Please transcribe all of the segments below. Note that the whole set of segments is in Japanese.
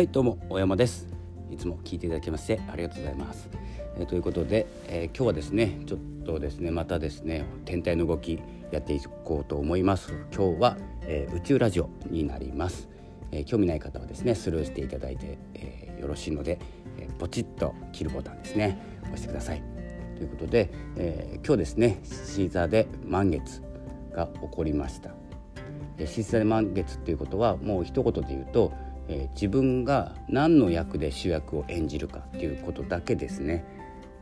はいどうも大山です。いつも聞いていただきましてありがとうございます、えー、ということで、えー、今日はですねちょっとですねまたですね天体の動きやっていこうと思います。今日は、えー、宇宙ラジオになります、え興味ない方はですねスルーしていただいて、えよろしいので、えポチッと切るボタンですね押してください。ということで、え今日ですねシーザーで満月が起こりました。獅子座で満月っていうことはもう一言で言うと、えー、自分が何の役で主役を演じるかっていうことだけですね、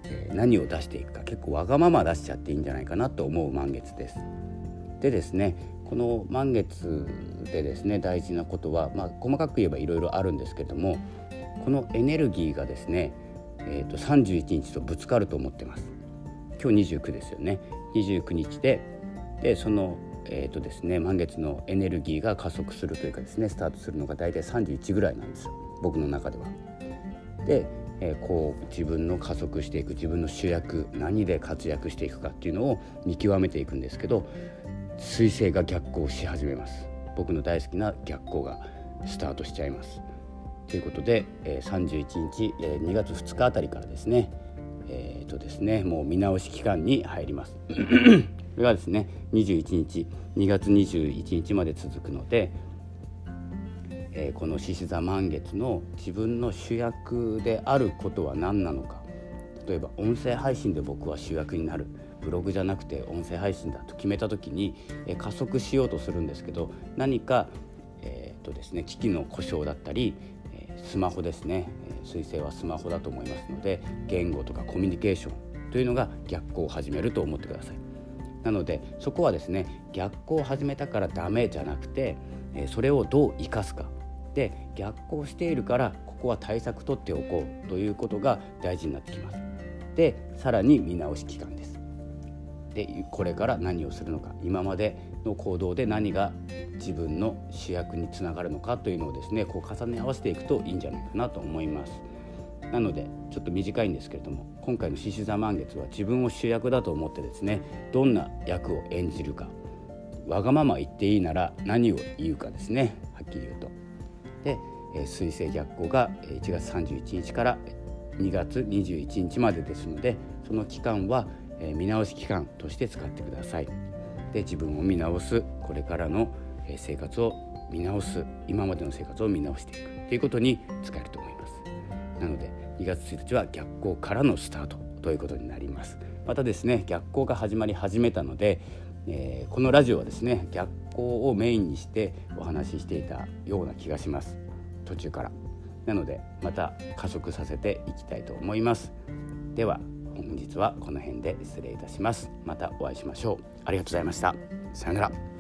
えー、何を出していくか結構わがまま出しちゃっていいんじゃないかなと思う満月です。でですねこの満月でですね大事なことは、まあ、細かく言えばいろいろあるんですけどもこのエネルギーがですね、えー、と31日とぶつかると思ってます。今日29ですよね29日ででそのえーとですね、満月のエネルギーが加速するというかですねスタートするのが大体31ぐらいなんですよ僕の中では。で、えー、こう自分の加速していく自分の主役何で活躍していくかっていうのを見極めていくんですけど彗星が逆行し始めます僕の大好きな逆行がスタートしちゃいます。ということで、えー、31日、えー、2月2日あたりからですねえーとですねもう見直し期間に入ります。れがですね21日2月21日まで続くので、えー、この獅子座満月の自分の主役であることは何なのか。例えば音声配信で僕は主役になる。ブログじゃなくて音声配信だと決めた時に、えー、加速しようとするんですけど何か、えーとですね、機器の故障だったりスマホですね。彗星はスマホだと思いますので言語とかコミュニケーションというのが逆行を始めると思ってください。なのでそこはですね逆行を始めたからダメじゃなくてそれをどう生かすかで逆行しているからここは対策取っておこうということが大事になってきます。でさらに見直し期間です。でこれから何をするのか今までの行動で何が自分の主役につながるのかというのをですねこう重ね合わせていくといいんじゃないかなと思います。なのでちょっと短いんですけれども今回の獅子座満月は自分を主役だと思ってですねどんな役を演じるかわがまま言っていいなら何を言うかですねはっきり言うと。で水星逆行が1月31日から2月21日までですのでその期間は見直し期間として使ってください。で自分を見直すこれからの生活を見直す今までの生活を見直していくということに使えると思います。なので2月1日は逆行からのスタートということになります。またですね逆行が始まり始めたので、えー、このラジオはですね逆行をメインにしてお話ししていたような気がします。途中から。なのでまた加速させていきたいと思います。では本日はこの辺で失礼いたします。またお会いしましょう。ありがとうございました。さようなら。